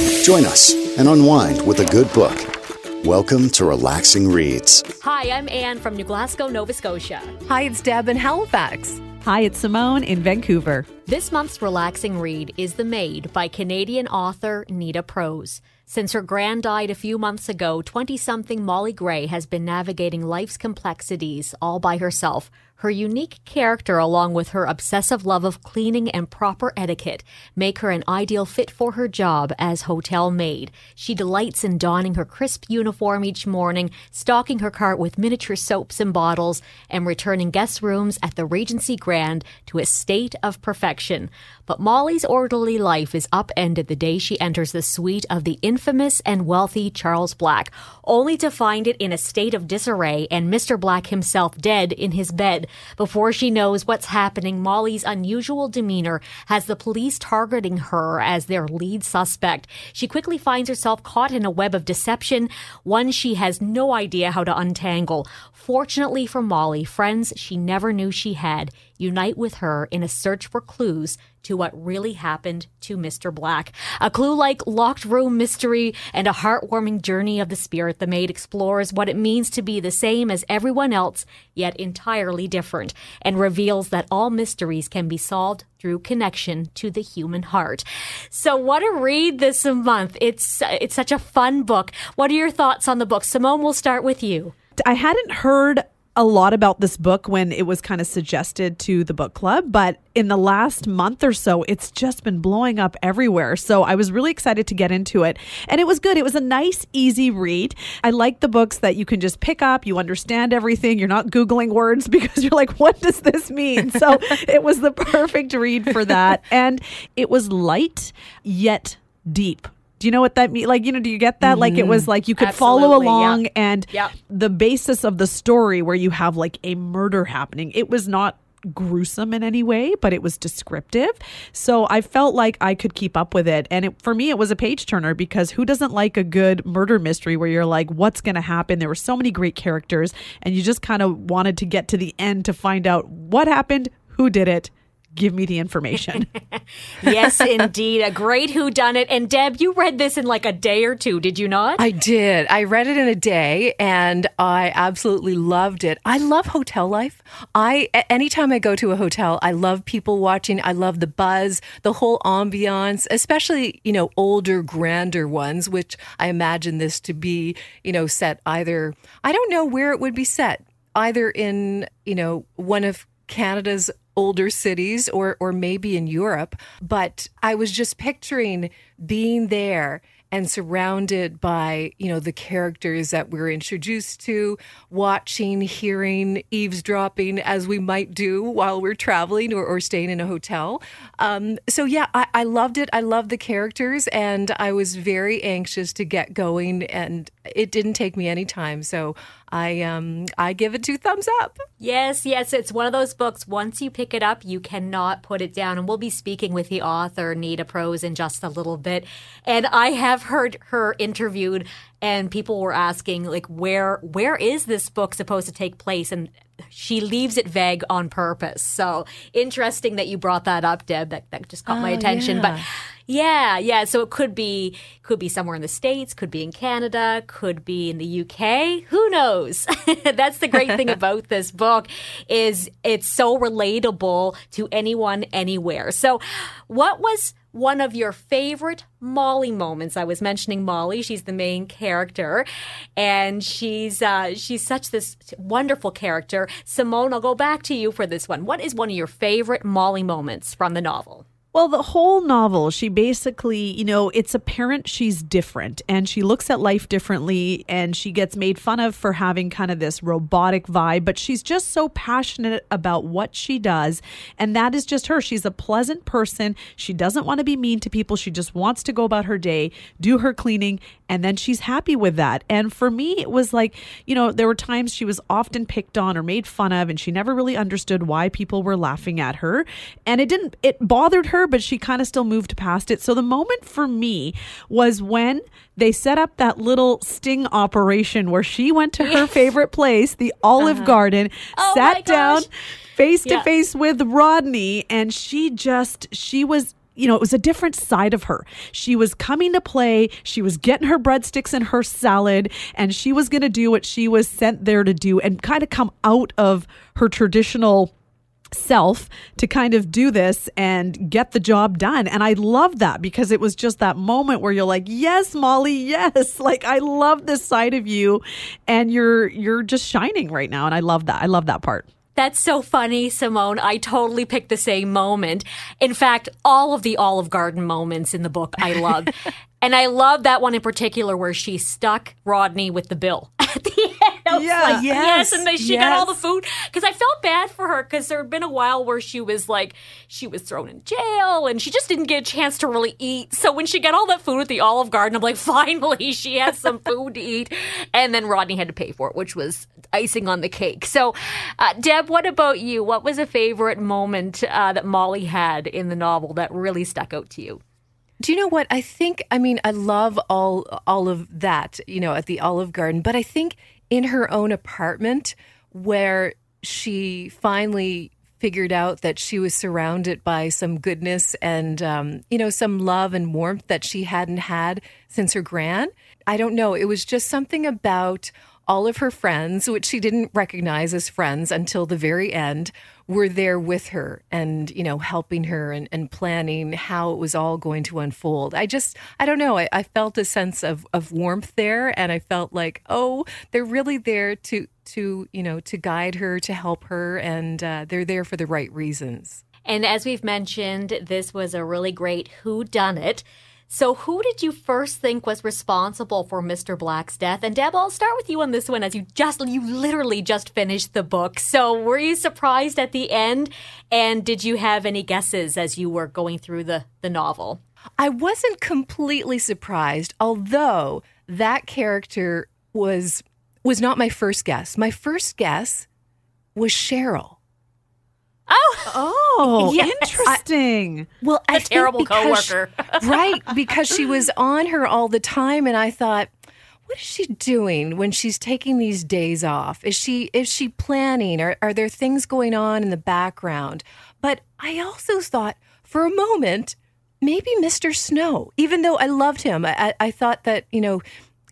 Join us and unwind with a good book. Welcome to Relaxing Reads. Hi, I'm Anne from New Glasgow, Nova Scotia. Hi, it's Deb in Halifax. Hi, it's Simone in Vancouver. This month's relaxing read is The Maid by Canadian author Nita Prose. Since her grand died a few months ago, 20 something Molly Gray has been navigating life's complexities all by herself. Her unique character, along with her obsessive love of cleaning and proper etiquette, make her an ideal fit for her job as hotel maid. She delights in donning her crisp uniform each morning, stocking her cart with miniature soaps and bottles, and returning guest rooms at the Regency Grand to a state of perfection. But Molly's orderly life is upended the day she enters the suite of the infamous and wealthy Charles Black, only to find it in a state of disarray and Mr. Black himself dead in his bed. Before she knows what's happening, Molly's unusual demeanor has the police targeting her as their lead suspect. She quickly finds herself caught in a web of deception, one she has no idea how to untangle. Fortunately for Molly, friends she never knew she had unite with her in a search for clues to what really happened to Mr. Black. A clue like locked room mystery and a heartwarming journey of the spirit, the maid explores what it means to be the same as everyone else, yet entirely different, and reveals that all mysteries can be solved through connection to the human heart. So what a read this month. It's it's such a fun book. What are your thoughts on the book? Simone, we'll start with you. I hadn't heard a lot about this book when it was kind of suggested to the book club, but in the last month or so, it's just been blowing up everywhere. So I was really excited to get into it. And it was good. It was a nice, easy read. I like the books that you can just pick up, you understand everything, you're not Googling words because you're like, what does this mean? So it was the perfect read for that. And it was light, yet deep do you know what that means? Like, you know, do you get that? Mm-hmm. Like, it was like you could Absolutely, follow along, yeah. and yep. the basis of the story where you have like a murder happening, it was not gruesome in any way, but it was descriptive. So I felt like I could keep up with it. And it, for me, it was a page turner because who doesn't like a good murder mystery where you're like, what's going to happen? There were so many great characters, and you just kind of wanted to get to the end to find out what happened, who did it, give me the information. yes, indeed. A great who done it. And Deb, you read this in like a day or two, did you not? I did. I read it in a day and I absolutely loved it. I love hotel life. I anytime I go to a hotel, I love people watching. I love the buzz, the whole ambiance, especially, you know, older, grander ones, which I imagine this to be, you know, set either I don't know where it would be set either in you know one of Canada's older cities or or maybe in Europe, but I was just picturing being there and surrounded by you know the characters that we're introduced to watching hearing eavesdropping as we might do while we're traveling or, or staying in a hotel. Um, so yeah I, I loved it. I loved the characters and i was very anxious to get going and it didn't take me any time. So I um I give it two thumbs up. Yes, yes, it's one of those books. Once you pick it up, you cannot put it down. And we'll be speaking with the author Nita Prose in just a little bit. And I have heard her interviewed, and people were asking like, where where is this book supposed to take place? And she leaves it vague on purpose. So interesting that you brought that up, Deb. That that just caught oh, my attention. Yeah. But yeah, yeah. So it could be could be somewhere in the states, could be in Canada, could be in the UK. Who knows? That's the great thing about this book is it's so relatable to anyone anywhere. So, what was one of your favorite Molly moments. I was mentioning Molly; she's the main character, and she's uh, she's such this wonderful character. Simone, I'll go back to you for this one. What is one of your favorite Molly moments from the novel? Well, the whole novel, she basically, you know, it's apparent she's different and she looks at life differently and she gets made fun of for having kind of this robotic vibe, but she's just so passionate about what she does. And that is just her. She's a pleasant person. She doesn't want to be mean to people. She just wants to go about her day, do her cleaning, and then she's happy with that. And for me, it was like, you know, there were times she was often picked on or made fun of and she never really understood why people were laughing at her. And it didn't, it bothered her but she kind of still moved past it. So the moment for me was when they set up that little sting operation where she went to her favorite place, the Olive uh-huh. Garden, oh sat down face to face with Rodney, and she just, she was you know, it was a different side of her. She was coming to play, she was getting her breadsticks and her salad, and she was going to do what she was sent there to do and kind of come out of her traditional self to kind of do this and get the job done. And I love that because it was just that moment where you're like, "Yes, Molly, yes." Like I love this side of you and you're you're just shining right now and I love that. I love that part. That's so funny, Simone. I totally picked the same moment. In fact, all of the Olive Garden moments in the book I love. and I love that one in particular where she stuck Rodney with the bill at the end. Was Yeah. like, yes. Yes, And then she got all the food. Because I felt bad for her because there had been a while where she was like, she was thrown in jail and she just didn't get a chance to really eat. So when she got all that food at the Olive Garden, I'm like, finally, she has some food to eat. And then Rodney had to pay for it, which was icing on the cake. So, uh, Deb, what about you? What was a favorite moment uh, that Molly had in the novel that really stuck out to you? Do you know what? I think I mean I love all all of that, you know, at the Olive Garden, but I think in her own apartment where she finally figured out that she was surrounded by some goodness and um, you know some love and warmth that she hadn't had since her gran. I don't know. It was just something about all of her friends, which she didn't recognize as friends until the very end, were there with her and, you know, helping her and, and planning how it was all going to unfold. I just, I don't know. I, I felt a sense of, of warmth there and I felt like, oh, they're really there to, to, you know, to guide her, to help her, and uh, they're there for the right reasons. And as we've mentioned, this was a really great who done it. So who did you first think was responsible for Mr. Black's death? And Deb, I'll start with you on this one as you just you literally just finished the book. So were you surprised at the end? And did you have any guesses as you were going through the, the novel? I wasn't completely surprised, although that character was was not my first guess. My first guess was Cheryl. Oh, Oh, Yes, I- interesting. Well, I a think terrible because- coworker. right? Because she was on her all the time, and I thought, what is she doing when she's taking these days off? Is she is she planning? Or are there things going on in the background? But I also thought for a moment, maybe Mr. Snow. Even though I loved him, I, I- I thought that you know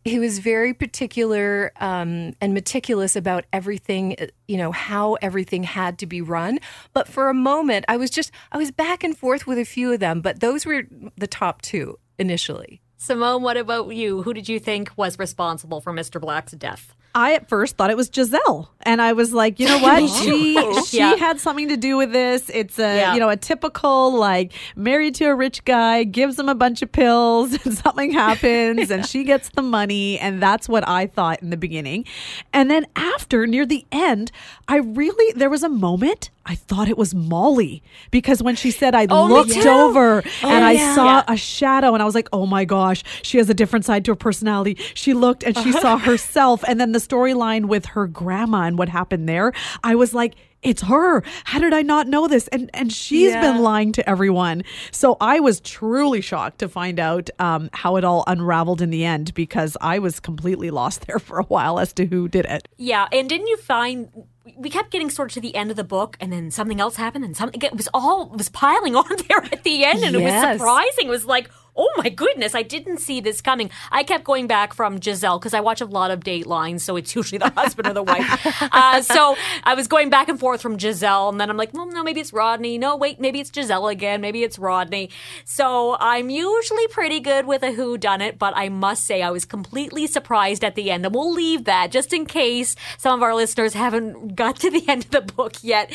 he was very particular um, and meticulous about everything you know how everything had to be run but for a moment i was just i was back and forth with a few of them but those were the top two initially Simone, what about you? Who did you think was responsible for Mr. Black's death? I at first thought it was Giselle, and I was like, you know what? she she Yeah. had something to do with this. It's a Yeah. you know a typical like married to a rich guy, gives him a bunch of pills, and something happens, and she gets the money, and that's what I thought in the beginning. And then after near the end, I really there was a moment I thought it was Molly because when she said I Oh, looked too. over and I yeah. saw Yeah. a shadow and I was like, oh my gosh, she has a different side to her personality. She looked and she saw herself. And then the storyline with her grandma and what happened there, I was like, it's her. How did I not know this? And and she's Yeah. been lying to everyone. So I was truly shocked to find out um, how it all unraveled in the end because I was completely lost there for a while as to who did it. Yeah, and didn't you find we kept getting sort of to the end of the book, and then something else happened, and something it was all it was piling on there at the end, and it was surprising. It was like, oh my goodness, I didn't see this coming. I kept going back from Giselle because I watch a lot of Dateline, so it's usually the husband or the wife. Uh, so I was going back and forth from Giselle, and then I'm like, well, no, maybe it's Rodney. No, wait, maybe it's Giselle again. Maybe it's Rodney. So I'm usually pretty good with a who done it, but I must say I was completely surprised at the end, and we'll leave that just in case some of our listeners haven't got to the end of the book yet.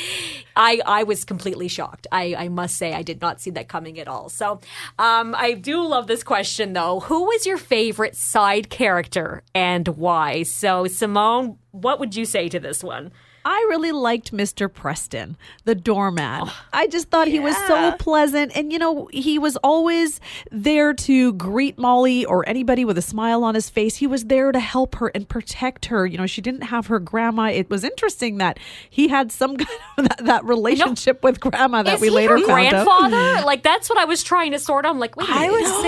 I I was completely shocked. I I must say I did not see that coming at all. So um, I do love this question though. Who was your favorite side character and why? So Simone, what would you say to this one? I really liked Mr. Preston, the doorman. Oh, I just thought he was so pleasant. And, you know, he was always there to greet Molly or anybody with a smile on his face. He was there to help her and protect her. You know, she didn't have her grandma. It was interesting that he had some kind of that, that relationship with grandma that Is we he later her found out. grandfather? Like that's what I was trying to sort. out. I'm like, wait, a i minute, was no.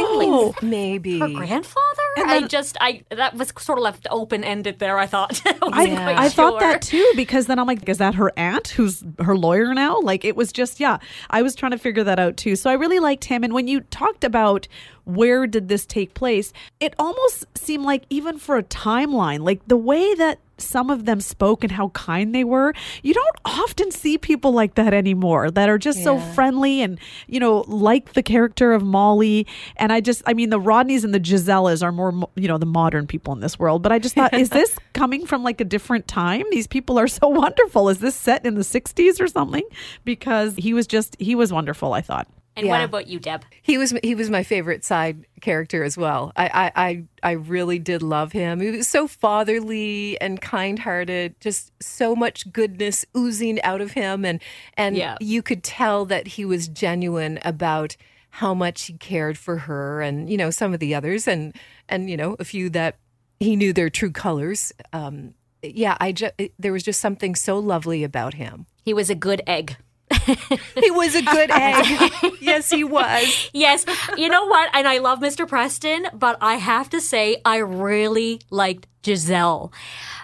thinking maybe her grandfather. And I just I that was sort of left open ended there. I thought. I, I, wasn't quite I thought that too because then I'm like, is that her aunt who's her lawyer now? Like it was just, yeah, I was trying to figure that out too. So I really liked him. And when you talked about where did this take place, it almost seemed like even for a timeline, like the way that some of them spoke and how kind they were, you don't often see people like that anymore that are just so friendly and, you know, like the character of Molly. And I just, I mean, the Rodneys and the Gisellas are more, you know, the modern people in this world. But I just thought, is this coming from like a different time? These people are so wonderful. Is this set in the 60s or something? Because he was just, he was wonderful, I thought. And what about you, Deb? He was he was my favorite side character as well. I I I, I really did love him. He was so fatherly and kind-hearted, just so much goodness oozing out of him and and Yeah. you could tell that he was genuine about how much he cared for her and you know some of the others and and you know a few that he knew their true colors. Um yeah, I just there was just something so lovely about him. He was a good egg. He was a good egg. yes, he was. Yes, you know what? And I love Mr. Preston, but I have to say, I really liked Giselle.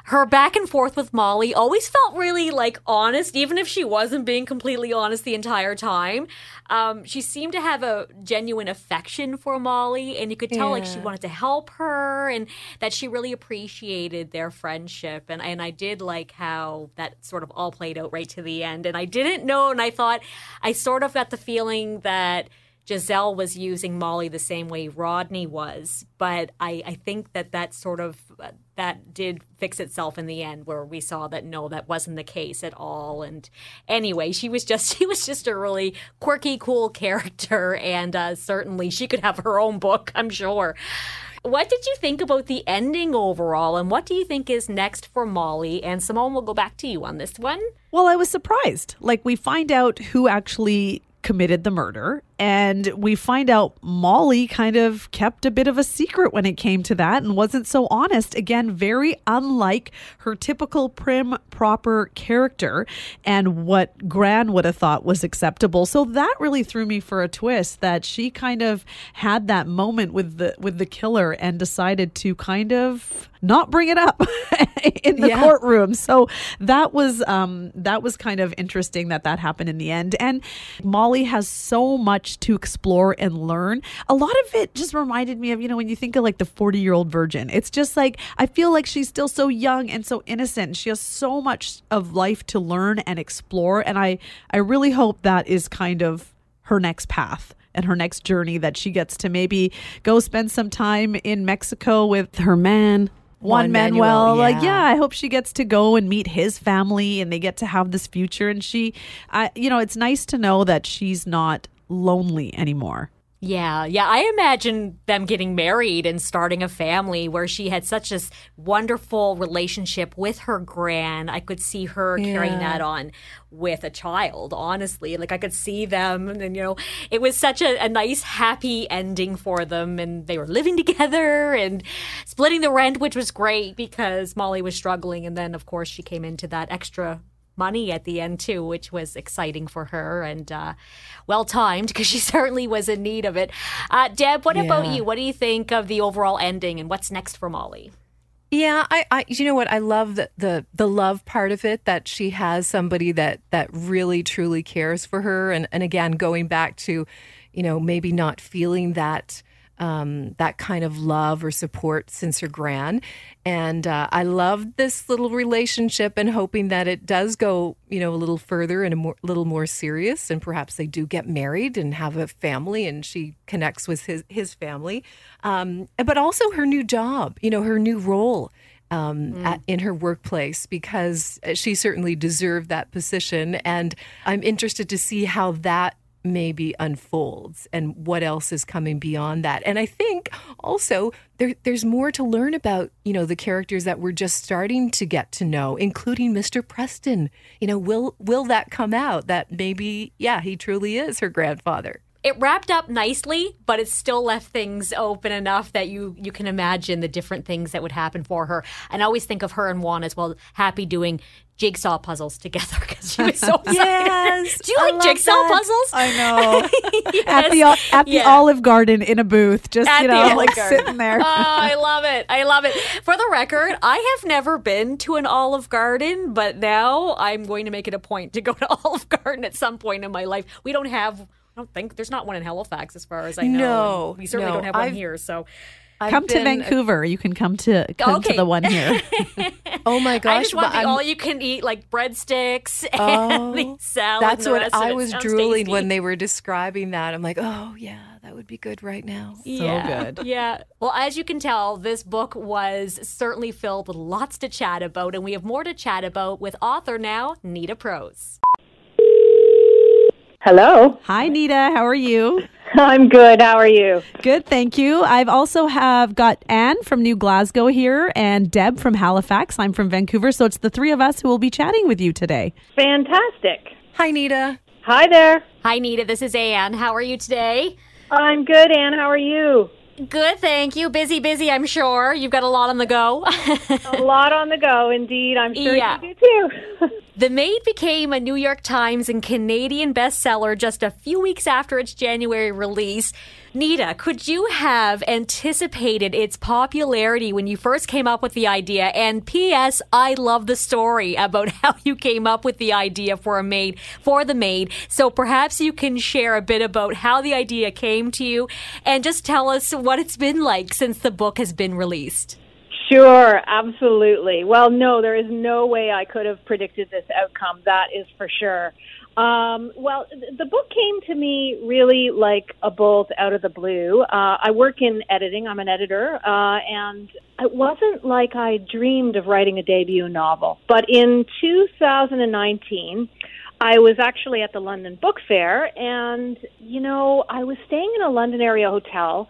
Her back and forth with Molly always felt really like honest, even if she wasn't being completely honest the entire time. Um, she seemed to have a genuine affection for Molly, and you could tell like she wanted to help her and that she really appreciated their friendship. And, and I did like how that sort of all played out right to the end. And I didn't know, and I thought, I sort of got the feeling that. Giselle was using Molly the same way Rodney was, but I, I think that that sort of that did fix itself in the end, where we saw that no, that wasn't the case at all. And anyway, she was just she was just a really quirky, cool character, and uh, certainly she could have her own book, I'm sure. What did you think about the ending overall, and what do you think is next for Molly? And Simone, we'll go back to you on this one. Well, I was surprised. Like, we find out who actually committed the murder, and we find out Molly kind of kept a bit of a secret when it came to that and wasn't so honest. Again, very unlike her typical prim, proper character and what Gran would have thought was acceptable. So that really threw me for a twist that she kind of had that moment with the with the killer and decided to kind of not bring it up in the Yeah. courtroom. So that was um that was kind of interesting that that happened in the end. And Molly has so much to explore and learn. A lot of it just reminded me of, you know, when you think of like the 40-year-old virgin. It's just like I feel like she's still so young and so innocent. She has so much of life to learn and explore and I I really hope that is kind of her next path and her next journey that she gets to maybe go spend some time in Mexico with her man. Juan Manuel, Manuel, like yeah. yeah, I hope she gets to go and meet his family, and they get to have this future. And she, I, you know, it's nice to know that she's not lonely anymore. Yeah, yeah. I imagine them getting married and starting a family where she had such a wonderful relationship with her gran. I could see her carrying that on with a child, honestly. Like I could see them and you know, it was such a, a nice happy ending for them and they were living together and splitting the rent, which was great because Molly was struggling and then of course she came into that extra money at the end too, which was exciting for her and uh, well timed because she certainly was in need of it. Uh, Deb, what about you? What do you think of the overall ending and what's next for Molly? Yeah, I, I you know what I love the, the the love part of it that she has somebody that that really truly cares for her and and again going back to you know maybe not feeling that um, that kind of love or support since her gran. And uh, I love this little relationship and hoping that it does go you know a little further and a more, little more serious. And perhaps they do get married and have a family and she connects with his his family. Um, but also her new job you know her new role um, at, in her workplace because she certainly deserved that position. And I'm interested to see how that maybe unfolds and what else is coming beyond that. And I think also there, there's more to learn about, you know, the characters that we're just starting to get to know, including Mr. Preston. You know, will will that come out that maybe, yeah, he truly is her grandfather? It wrapped up nicely, but it still left things open enough that you you can imagine the different things that would happen for her. And I always think of her and Juan as well, happy doing jigsaw puzzles together because she was so. Yes, Do you I like jigsaw that. puzzles? I know. Yes. At the at the Yeah. Olive Garden in a booth, just At you know, like Garden. sitting there. Oh, I love it. I love it. For the record, I have never been to an Olive Garden, but now I'm going to make it a point to go to Olive Garden at some point in my life. We don't have. I don't think there's not one in Halifax, as far as I know. No, and we certainly no. don't have one I've- here. So, I've come to been- Vancouver. You can come to come Okay. to the one here. Oh my gosh! I just want the all you can eat like breadsticks and Oh, the salad. That's and what I was drooling tasty. when they were describing that. I'm like, oh yeah, that would be good right now. yeah. good. Yeah. Well, as you can tell, this book was certainly filled with lots to chat about, and we have more to chat about with author now, Nita Prose. Hello. Hi, Nita. How are you? I'm good. How are you? Good, thank you. I've also have got Anne from New Glasgow here and Deb from Halifax. I'm from Vancouver, so it's the three of us who will be chatting with you today. Fantastic. Hi, Nita. Hi there. Hi, Nita. This is Anne. How are you today? I'm good, Anne. How are you? Good, thank you. Busy, busy, I'm sure. You've got a lot on the go. A lot on the go, indeed. I'm sure Yeah. you do too. the Maid became a New York Times and Canadian bestseller just a few weeks after its January release. Nita, could you have anticipated its popularity when you first came up with the idea? And P.S., I love the story about how you came up with the idea for a maid, for the maid. So perhaps you can share a bit about how the idea came to you and just tell us what it's been like since the book has been released. sure, absolutely. Well, no, there is no way I could have predicted this outcome. That is for sure. Um, well, th- the book came to me really like a bolt out of the blue. Uh, I work in editing. I'm an editor, uh, and it wasn't like I dreamed of writing a debut novel. But in 2019, I was actually at the London Book Fair, and you know, I was staying in a London area hotel.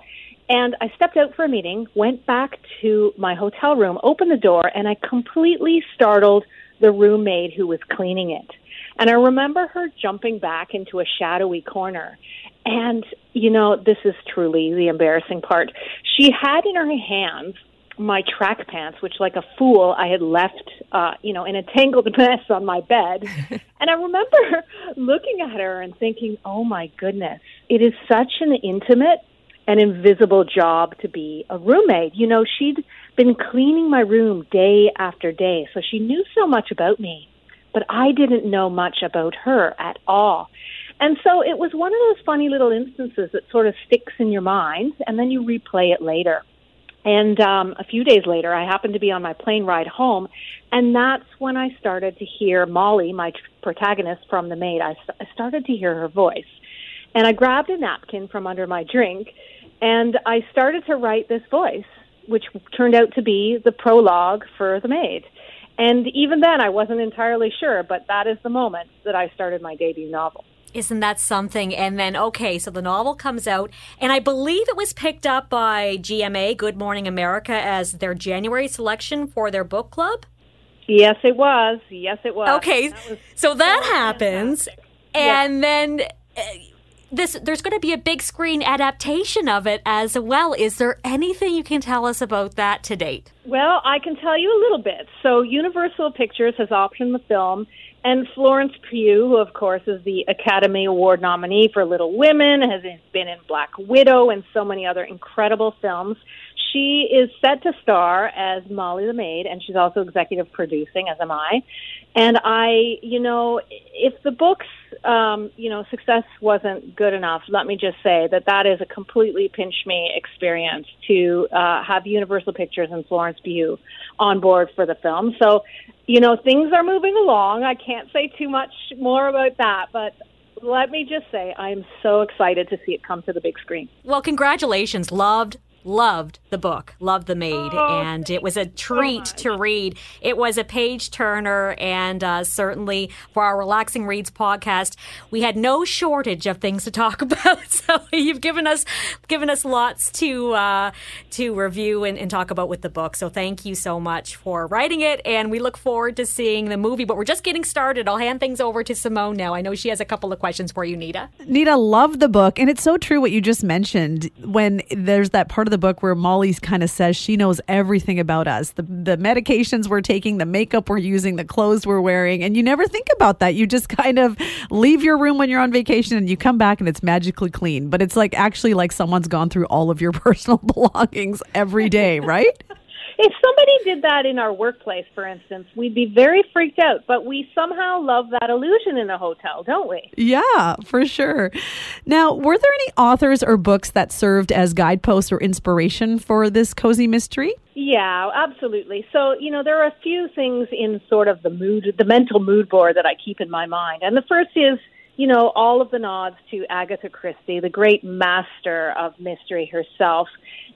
And I stepped out for a meeting, went back to my hotel room, opened the door, and I completely startled the roommate who was cleaning it. And I remember her jumping back into a shadowy corner. And, you know, this is truly the embarrassing part. She had in her hands my track pants, which, like a fool, I had left, uh, you know, in a tangled mess on my bed. and I remember looking at her and thinking, oh my goodness, it is such an intimate an invisible job to be a roommate. You know, she'd been cleaning my room day after day, so she knew so much about me, but I didn't know much about her at all. And so it was one of those funny little instances that sort of sticks in your mind, and then you replay it later. And um, a few days later, I happened to be on my plane ride home, and that's when I started to hear Molly, my protagonist from The Maid. I, I started to hear her voice. And I grabbed a napkin from under my drink and I started to write this voice, which turned out to be the prologue for The Maid. And even then, I wasn't entirely sure, but that is the moment that I started my debut novel. Isn't that something? And then, okay, so the novel comes out, and I believe it was picked up by GMA, Good Morning America, as their January selection for their book club. Yes, it was. Yes, it was. Okay, That was so that happens, fantastic. and then uh, this there's going to be a big screen adaptation of it as well. Is there anything you can tell us about that to date? Well, I can tell you a little bit. So, Universal Pictures has optioned the film, and Florence Pugh, who of course is the Academy Award nominee for Little Women, has been in Black Widow and so many other incredible films. She is set to star as Molly the Maid, and she's also executive producing, as am I. And I, you know, if the book's, um, you know, success wasn't good enough, let me just say that that is a completely pinch me experience to uh, have Universal Pictures and Florence Pugh on board for the film. So, you know, things are moving along. I can't say too much more about that, but let me just say I'm so excited to see it come to the big screen. Well, congratulations. Loved, loved the book, loved The Maid, oh, and it was a treat so to read. It was a page turner, and uh, certainly for our Relaxing Reads podcast, we had no shortage of things to talk about. So you've given us given us lots to uh, to review and, and talk about with the book. So thank you so much for writing it, and we look forward to seeing the movie. But we're just getting started. I'll hand things over to Simone now. I know she has a couple of questions for you, Nita. Nita loved the book, and it's so true what you just mentioned. When there's that part of the book where Molly kind of says she knows everything about us the, the medications we're taking, the makeup we're using, the clothes we're wearing. And you never think about that. You just kind of leave your room when you're on vacation and you come back and it's magically clean. But it's like actually like someone's gone through all of your personal belongings every day, right? If somebody did that in our workplace, for instance, we'd be very freaked out, but we somehow love that illusion in a hotel, don't we? Yeah, for sure. Now, were there any authors or books that served as guideposts or inspiration for this cozy mystery? Yeah, absolutely. So, you know, there are a few things in sort of the mood, the mental mood board that I keep in my mind. And the first is, you know, all of the nods to Agatha Christie, the great master of mystery herself.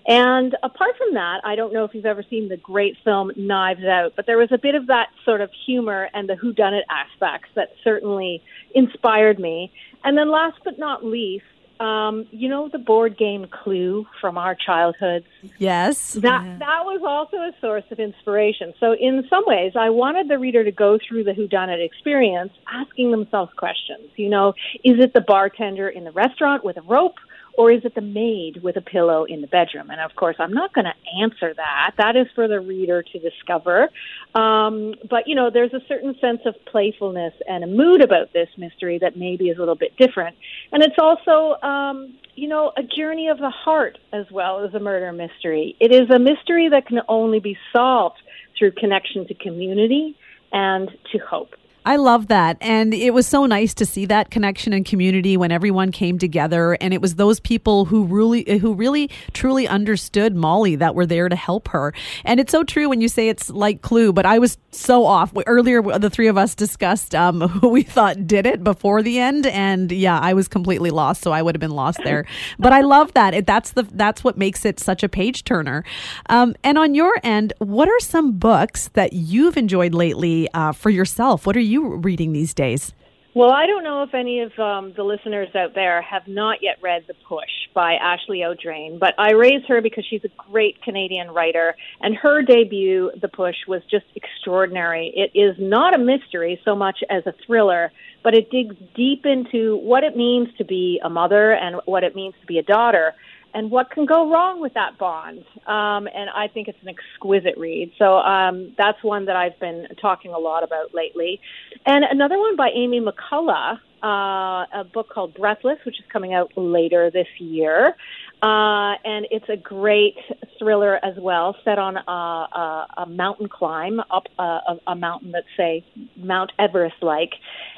And apart from that, I don't know if you've ever seen the great film Knives Out, but there was a bit of that sort of humor and the whodunit aspects that certainly inspired me. And then last but not least, um, you know the board game Clue from our childhoods. Yes, that yeah. that was also a source of inspiration. So in some ways, I wanted the reader to go through the whodunit experience, asking themselves questions. You know, is it the bartender in the restaurant with a rope? Or is it the maid with a pillow in the bedroom? And of course, I'm not going to answer that. That is for the reader to discover. Um, but, you know, there's a certain sense of playfulness and a mood about this mystery that maybe is a little bit different. And it's also, um, you know, a journey of the heart as well as a murder mystery. It is a mystery that can only be solved through connection to community and to hope. I love that. And it was so nice to see that connection and community when everyone came together and it was those people who really who really truly understood Molly that were there to help her. And it's so true when you say it's like Clue, but I was so off. Earlier the three of us discussed um, who we thought did it before the end and yeah, I was completely lost, so I would have been lost there. but I love that. It, that's the that's what makes it such a page turner. Um, and on your end, what are some books that you've enjoyed lately uh, for yourself? What are you you reading these days? Well, I don't know if any of um, the listeners out there have not yet read The Push by Ashley Audrain, but I raise her because she's a great Canadian writer, and her debut, The Push, was just extraordinary. It is not a mystery so much as a thriller, but it digs deep into what it means to be a mother and what it means to be a daughter and what can go wrong with that bond. Um, and I think it's an exquisite read. So um, that's one that I've been talking a lot about lately. And another one by Amy McCulloch, uh, a book called Breathless, which is coming out later this year. Uh, and it's a great thriller as well, set on a, a, a mountain climb up a, a, a mountain that's, say, Mount Everest like.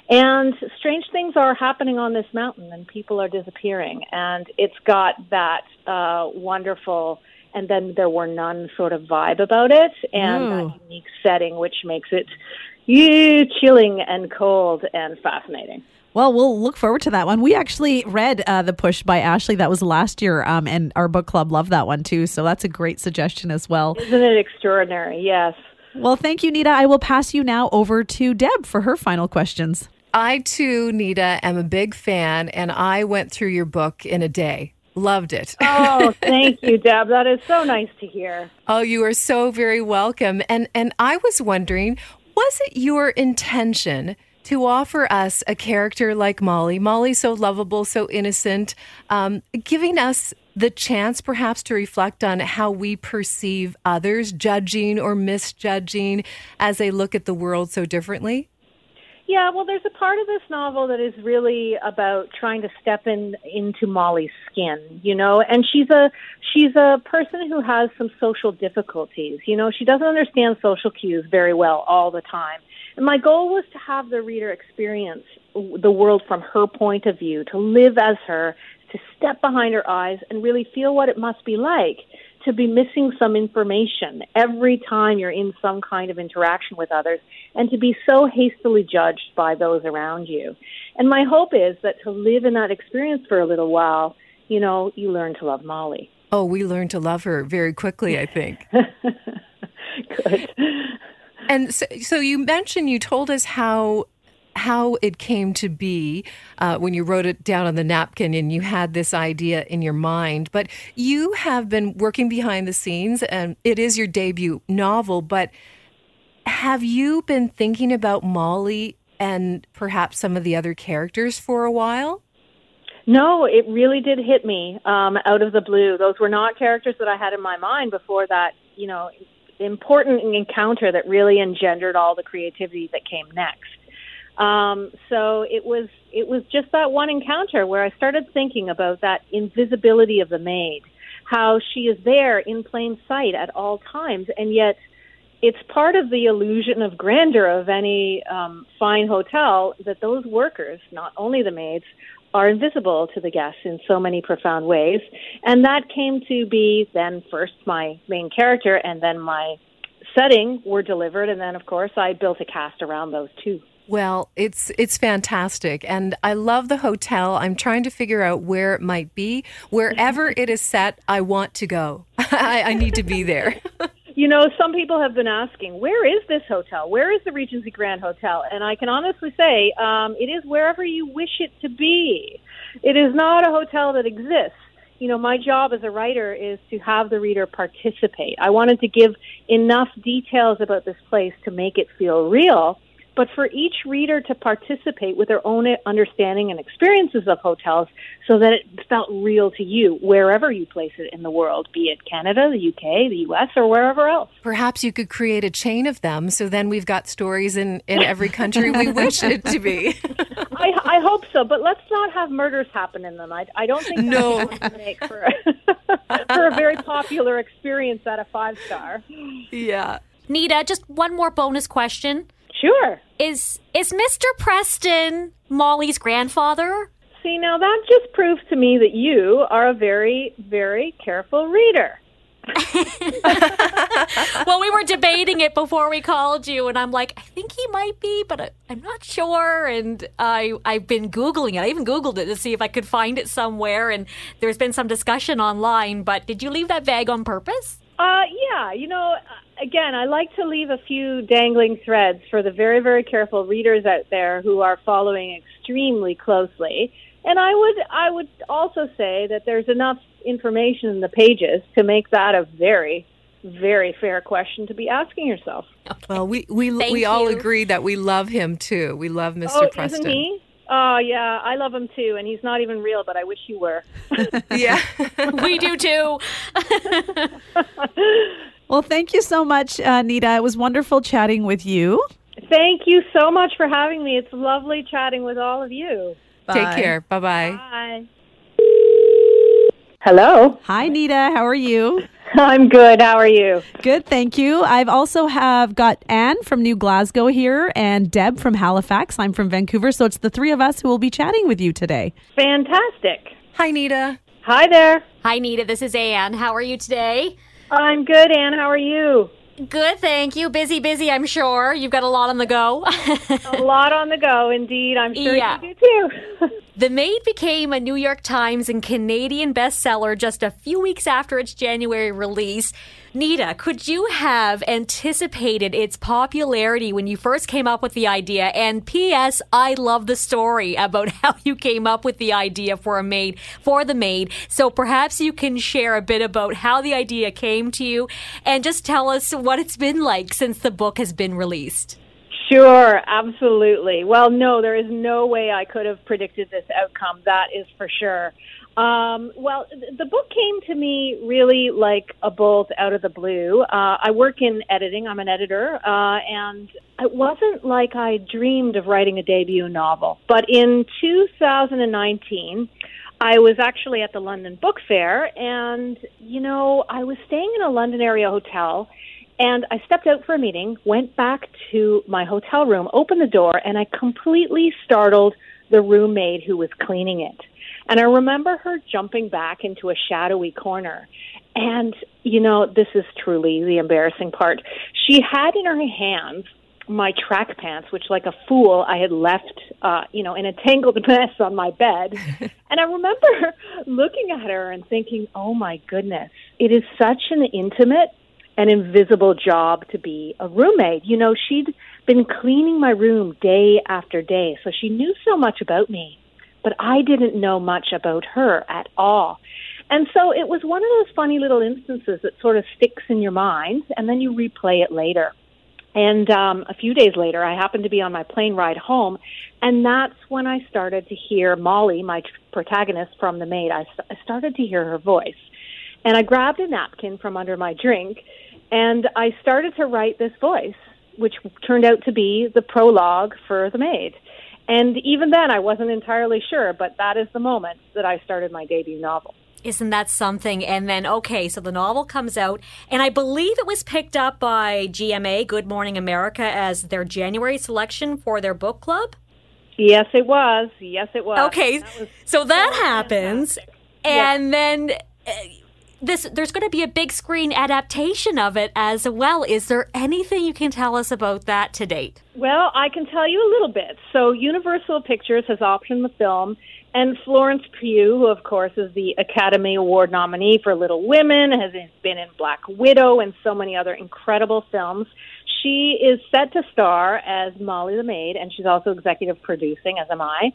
And strange things are happening on this mountain, and people are disappearing. And it's got that uh, wonderful, and then there were none sort of vibe about it, and Ooh. that unique setting, which makes it you chilling and cold and fascinating. Well, we'll look forward to that one. We actually read uh, The Push by Ashley. That was last year, um, and our book club loved that one too. So that's a great suggestion as well. Isn't it extraordinary? Yes. Well, thank you, Nita. I will pass you now over to Deb for her final questions. I too, Nita, am a big fan, and I went through your book in a day. Loved it. Oh, thank you, Deb. That is so nice to hear. Oh, you are so very welcome. And and I was wondering, was it your intention to offer us a character like Molly? Molly, so lovable, so innocent, um, giving us the chance perhaps to reflect on how we perceive others, judging or misjudging as they look at the world so differently? Yeah, well, there's a part of this novel that is really about trying to step in into Molly's skin, you know, and she's a she's a person who has some social difficulties. You know, she doesn't understand social cues very well all the time. And my goal was to have the reader experience the world from her point of view, to live as her, to step behind her eyes and really feel what it must be like to be missing some information every time you're in some kind of interaction with others and to be so hastily judged by those around you. And my hope is that to live in that experience for a little while, you know, you learn to love Molly. Oh, we learned to love her very quickly, I think. Good. And so, so you mentioned you told us how how it came to be uh, when you wrote it down on the napkin and you had this idea in your mind. But you have been working behind the scenes, and it is your debut novel. But have you been thinking about Molly and perhaps some of the other characters for a while? No, it really did hit me um, out of the blue. Those were not characters that I had in my mind before that, you know, important encounter that really engendered all the creativity that came next. Um, so it was it was just that one encounter where I started thinking about that invisibility of the maid, how she is there in plain sight at all times, and yet it's part of the illusion of grandeur of any um, fine hotel that those workers, not only the maids, are invisible to the guests in so many profound ways. And that came to be then first my main character and then my setting were delivered. And then, of course, I built a cast around those two. Well, it's it's fantastic, and I love the hotel. I'm trying to figure out where it might be. Wherever it is set, I want to go. I, I need to be there. you know, some people have been asking, where is this hotel? Where is the Regency Grand Hotel? And I can honestly say, um, it is wherever you wish it to be. It is not a hotel that exists you know, my job as a writer is to have the reader participate. I wanted to give enough details about this place to make it feel real, but for each reader to participate with their own understanding and experiences of hotels so that it felt real to you wherever you place it in the world, be it Canada, the UK, the US, or wherever else. Perhaps you could create a chain of them so then we've got stories in, in every country we wish it to be. I, I hope so, but let's not have murders happen in them. I, I don't think that's no. to make for, for a very popular experience at a five star. Yeah. Nita, just one more bonus question. Sure. Is is Mr. Preston Molly's grandfather? See, now that just proves to me that you are a very, very careful reader. well, we were debating it before we called you, and I'm like, I think he might be, but I, am not sure. And I I've been googling it. I even googled it to see if I could find it somewhere. And there's been some discussion online. But did you leave that vague on purpose? Uh, yeah. You know, again, I like to leave a few dangling threads for the very, very careful readers out there who are following extremely closely. And I would, I would also say that there's enough information in the pages to make that a very, very fair question to be asking yourself. Okay. Well, we we we you. all agree that we love him too. We love Mr. Oh, Preston. Isn't he? Oh yeah, I love him too, and he's not even real, but I wish he were. yeah, we do too. well, thank you so much, uh, Nita. It was wonderful chatting with you. Thank you so much for having me. It's lovely chatting with all of you. Bye. Take care. Bye-bye. Bye. Hello. Hi, Nita. How are you? I'm good. How are you? Good, thank you. I've also have got Anne from New Glasgow here and Deb from Halifax. I'm from Vancouver, so it's the three of us who will be chatting with you today. Fantastic. Hi, Nita. Hi there. Hi, Nita. This is Anne. How are you today? I'm good, Anne. How are you? Good, thank you. Busy, busy, I'm sure. You've got a lot on the go. a lot on the go, indeed. I'm sure yeah. you do too. the Maid became a New York Times and Canadian bestseller just a few weeks after its January release. Nita, could you have anticipated its popularity when you first came up with the idea? And P.S. I love the story about how you came up with the idea for a maid, for the maid. So perhaps you can share a bit about how the idea came to you and just tell us what it's been like since the book has been released. Sure, absolutely. Well, no, there is no way I could have predicted this outcome. That is for sure. Um, well, the book came to me really like a bolt out of the blue. Uh, I work in editing. I'm an editor, uh, and it wasn't like I dreamed of writing a debut novel. But in 2019, I was actually at the London Book Fair, and you know, I was staying in a London area hotel. And I stepped out for a meeting, went back to my hotel room, opened the door, and I completely startled the roommate who was cleaning it. And I remember her jumping back into a shadowy corner. And, you know, this is truly the embarrassing part. She had in her hands my track pants, which, like a fool, I had left, uh, you know, in a tangled mess on my bed. And I remember looking at her and thinking, oh my goodness, it is such an intimate and invisible job to be a roommate. You know, she'd been cleaning my room day after day, so she knew so much about me, but I didn't know much about her at all. And so it was one of those funny little instances that sort of sticks in your mind, and then you replay it later. And um, a few days later, I happened to be on my plane ride home, and that's when I started to hear Molly, my protagonist from The Maid. I, I started to hear her voice. And I grabbed a napkin from under my drink, and I started to write this voice, which turned out to be the prologue for The Maid. And even then, I wasn't entirely sure, but that is the moment that I started my debut novel. Isn't that something? And then, okay, so the novel comes out, and I believe it was picked up by GMA, Good Morning America, as their January selection for their book club. Yes, it was. Yes, it was. Okay, That was so that happens, and then. Uh, This there's going to be a big screen adaptation of it as well. Is there anything you can tell us about that to date? Well, I can tell you a little bit. So, Universal Pictures has optioned the film, and Florence Pugh, who of course is the Academy Award nominee for Little Women, has been in Black Widow and so many other incredible films. She is set to star as Molly the Maid, and she's also executive producing, as am I.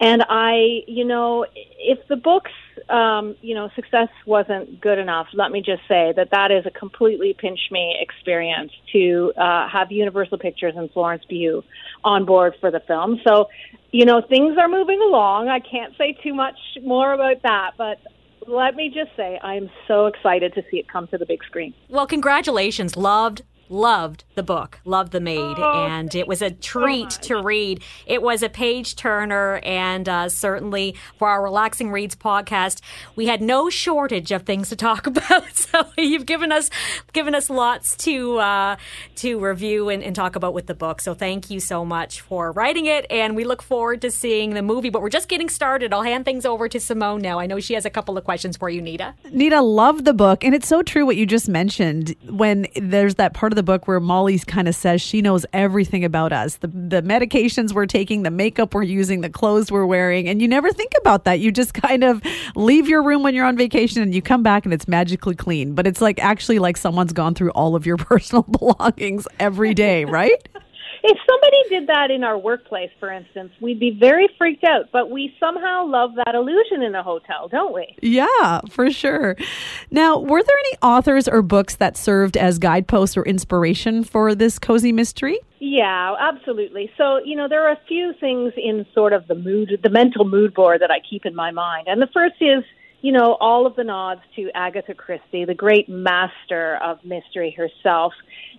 And I, you know, if the book's, um, you know, success wasn't good enough, let me just say that that is a completely pinch me experience to uh, have Universal Pictures and Florence Pugh on board for the film. So, you know, things are moving along. I can't say too much more about that, but let me just say I am so excited to see it come to the big screen. Well, congratulations. Loved, loved the book, loved The Maid, Oh, and it was a treat much. to read. It was a page turner, and uh, certainly for our Relaxing Reads podcast, we had no shortage of things to talk about. So you've given us given us lots to uh, to review and, and talk about with the book. So thank you so much for writing it, and we look forward to seeing the movie. But we're just getting started. I'll hand things over to Simone now. I know she has a couple of questions for you, Nita. Nita loved the book, and it's so true what you just mentioned. When there's that part of the book where Molly kind of says she knows everything about us, the the medications we're taking, the makeup we're using, the clothes we're wearing, and you never think about that. You just kind of leave your room when you're on vacation, and you come back and it's magically clean. But it's like actually like someone's gone through all of your personal belongings every day, right? If somebody did that in our workplace, for instance, we'd be very freaked out, but we somehow love that illusion in a hotel, don't we? Yeah, for sure. Now, were there any authors or books that served as guideposts or inspiration for this cozy mystery? Yeah, absolutely. So, you know, there are a few things in sort of the mood, the mental mood board that I keep in my mind. And the first is, you know, all of the nods to Agatha Christie, the great master of mystery herself.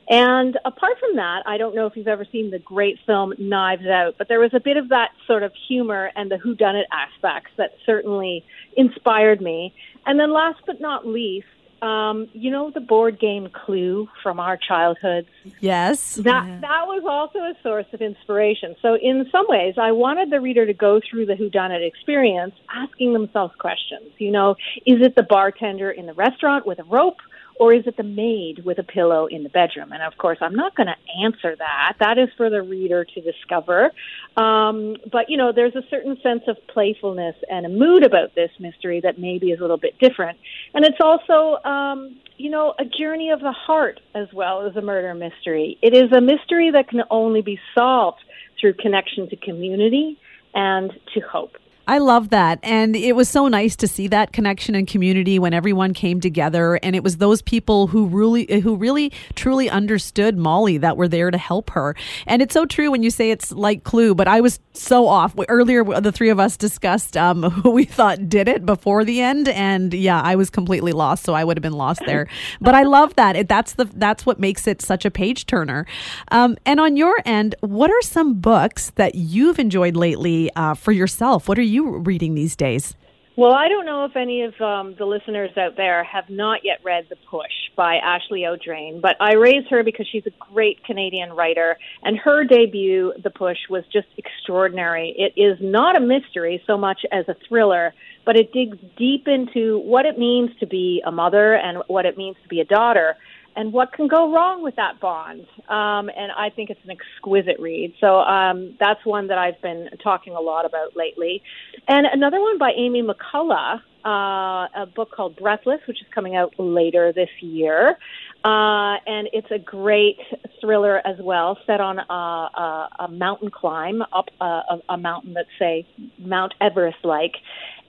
And apart from that, I don't know if you've ever seen the great film Knives Out, but there was a bit of that sort of humor and the whodunit aspects that certainly inspired me. And then last but not least, um, you know the board game Clue from our childhoods. Yes. That that was also a source of inspiration. So in some ways, I wanted the reader to go through the whodunit experience, asking themselves questions. You know, is it the bartender in the restaurant with a rope? Or is it the maid with a pillow in the bedroom? And of course, I'm not going to answer that. That is for the reader to discover. Um, but, you know, there's a certain sense of playfulness and a mood about this mystery that maybe is a little bit different. And it's also, um, you know, a journey of the heart as well as a murder mystery. It is a mystery that can only be solved through connection to community and to hope. I love that. And it was so nice to see that connection and community when everyone came together and it was those people who really who really truly understood Molly that were there to help her. And it's so true when you say it's like Clue, but I was so off. Earlier the three of us discussed um, who we thought did it before the end and yeah, I was completely lost, so I would have been lost there. but I love that. It, that's the that's what makes it such a page turner. Um, and on your end, what are some books that you've enjoyed lately uh, for yourself? What are you reading these days? Well, I don't know if any of um, the listeners out there have not yet read The Push by Ashley Audrain, but I raise her because she's a great Canadian writer, and her debut, The Push, was just extraordinary. It is not a mystery so much as a thriller, but it digs deep into what it means to be a mother and what it means to be a daughter. And what can go wrong with that bond. Um, and I think it's an exquisite read. So um, that's one that I've been talking a lot about lately. And another one by Amy McCulloch, uh, a book called Breathless, which is coming out later this year. Uh, and it's a great thriller as well, set on a, a, a mountain climb up a, a, a mountain that's say Mount Everest like.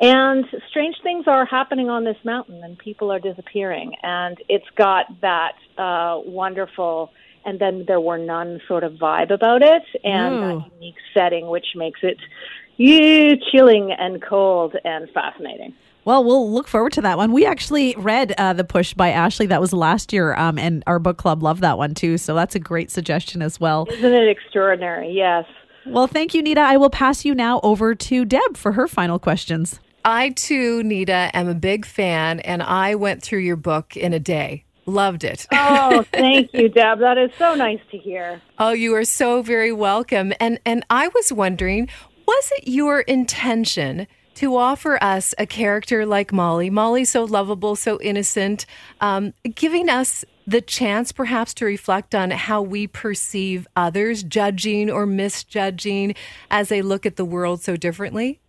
And strange things are happening on this mountain, and people are disappearing. And it's got that uh, wonderful, and then there were none sort of vibe about it, and that unique setting, which makes it you chilling and cold and fascinating. Well, we'll look forward to that one. We actually read uh, The Push by Ashley. That was last year, um, and our book club loved that one too. So that's a great suggestion as well. Isn't it extraordinary? Yes. Well, thank you, Nita. I will pass you now over to Deb for her final questions. I too, Nita, am a big fan, and I went through your book in a day. Loved it. Oh, thank you, Deb. That is so nice to hear. Oh, you are so very welcome. And and I was wondering, was it your intention to offer us a character like Molly? Molly, so lovable, so innocent, um, giving us the chance perhaps to reflect on how we perceive others, judging or misjudging as they look at the world so differently?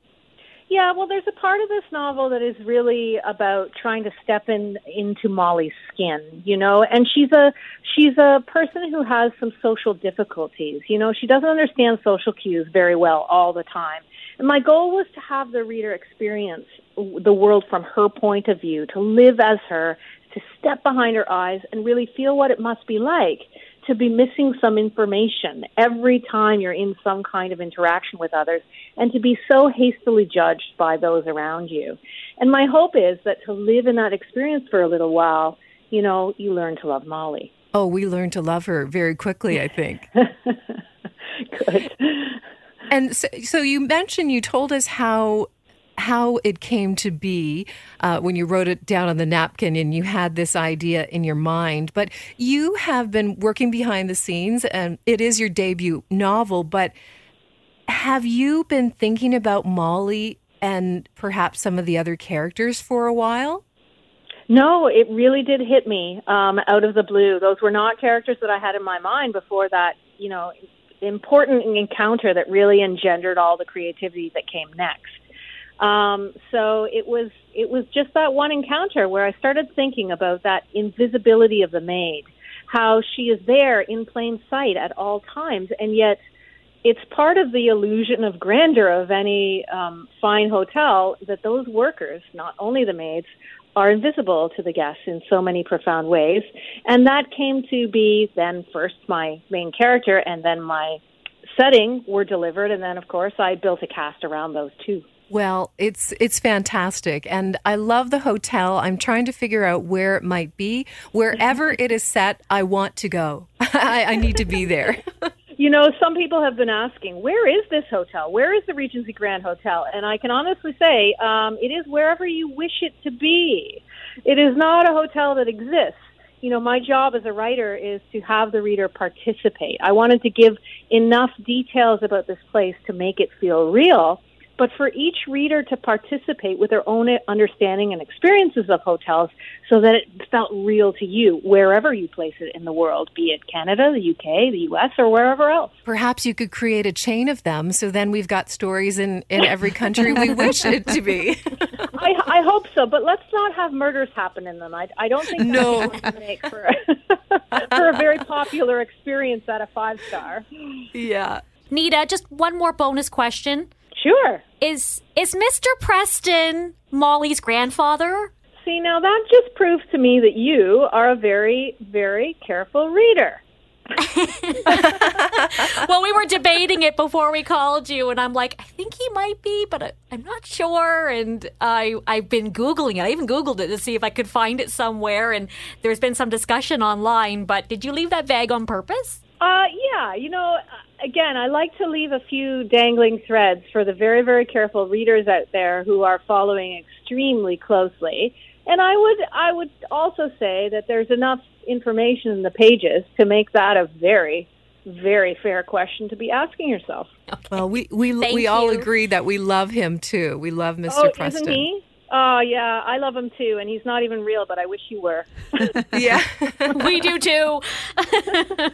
Yeah, well, there's a part of this novel that is really about trying to step in into Molly's skin, you know, and she's a she's a person who has some social difficulties. You know, she doesn't understand social cues very well all the time. And my goal was to have the reader experience the world from her point of view, to live as her, to step behind her eyes and really feel what it must be like to be missing some information every time you're in some kind of interaction with others and to be so hastily judged by those around you. And my hope is that to live in that experience for a little while, you know, you learn to love Molly. Oh, we learned to love her very quickly, I think. Good. And so, so you mentioned you told us how how it came to be uh, when you wrote it down on the napkin and you had this idea in your mind. But you have been working behind the scenes, and it is your debut novel. But have you been thinking about Molly and perhaps some of the other characters for a while? No, it really did hit me um, out of the blue. Those were not characters that I had in my mind before that, you know, important encounter that really engendered all the creativity that came next. Um, so it was it was just that one encounter where I started thinking about that invisibility of the maid, how she is there in plain sight at all times, and yet it's part of the illusion of grandeur of any um, fine hotel that those workers, not only the maids, are invisible to the guests in so many profound ways. And that came to be then first my main character and then my setting were delivered. And then, of course, I built a cast around those two. Well, it's it's fantastic, and I love the hotel. I'm trying to figure out where it might be. Wherever it is set, I want to go. I, I need to be there. You know, some people have been asking, where is this hotel? Where is the Regency Grand Hotel? And I can honestly say, um, it is wherever you wish it to be. It is not a hotel that exists. You know, my job as a writer is to have the reader participate. I wanted to give enough details about this place to make it feel real, but for each reader to participate with their own understanding and experiences of hotels so that it felt real to you wherever you place it in the world, be it Canada, the UK, the US, or wherever else. Perhaps you could create a chain of them so then we've got stories in, in every country we wish it to be. I, I hope so, but let's not have murders happen in them. I, I don't think that's No. going to make for for a very popular experience at a five star. yeah. Nita, just one more bonus question. Sure. Is is Mr. Preston Molly's grandfather? See, now that just proves to me that you are a very, very careful reader. well, we were debating it before we called you, and I'm like, I think he might be, but I, I'm not sure. And I I've been googling it. I even googled it to see if I could find it somewhere. And there's been some discussion online. But did you leave that vague on purpose? Uh, yeah, you know, uh, again, I like to leave a few dangling threads for the very, very careful readers out there who are following extremely closely. And I would, I would also say that there's enough information in the pages to make that a very, very fair question to be asking yourself. Well, we we Thank we all agree that we love him too. We love Mr. oh, Preston. isn't he? Oh yeah, I love him too, and he's not even real, but I wish he were. Yeah. we do too.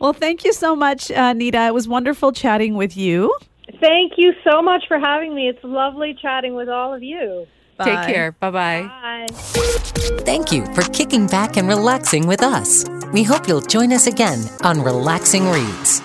Well, thank you so much, uh, Nita. It was wonderful chatting with you. Thank you so much for having me. It's lovely chatting with all of you. Take care. Bye bye. Bye. Thank you for kicking back and relaxing with us. We hope you'll join us again on Relaxing Reads.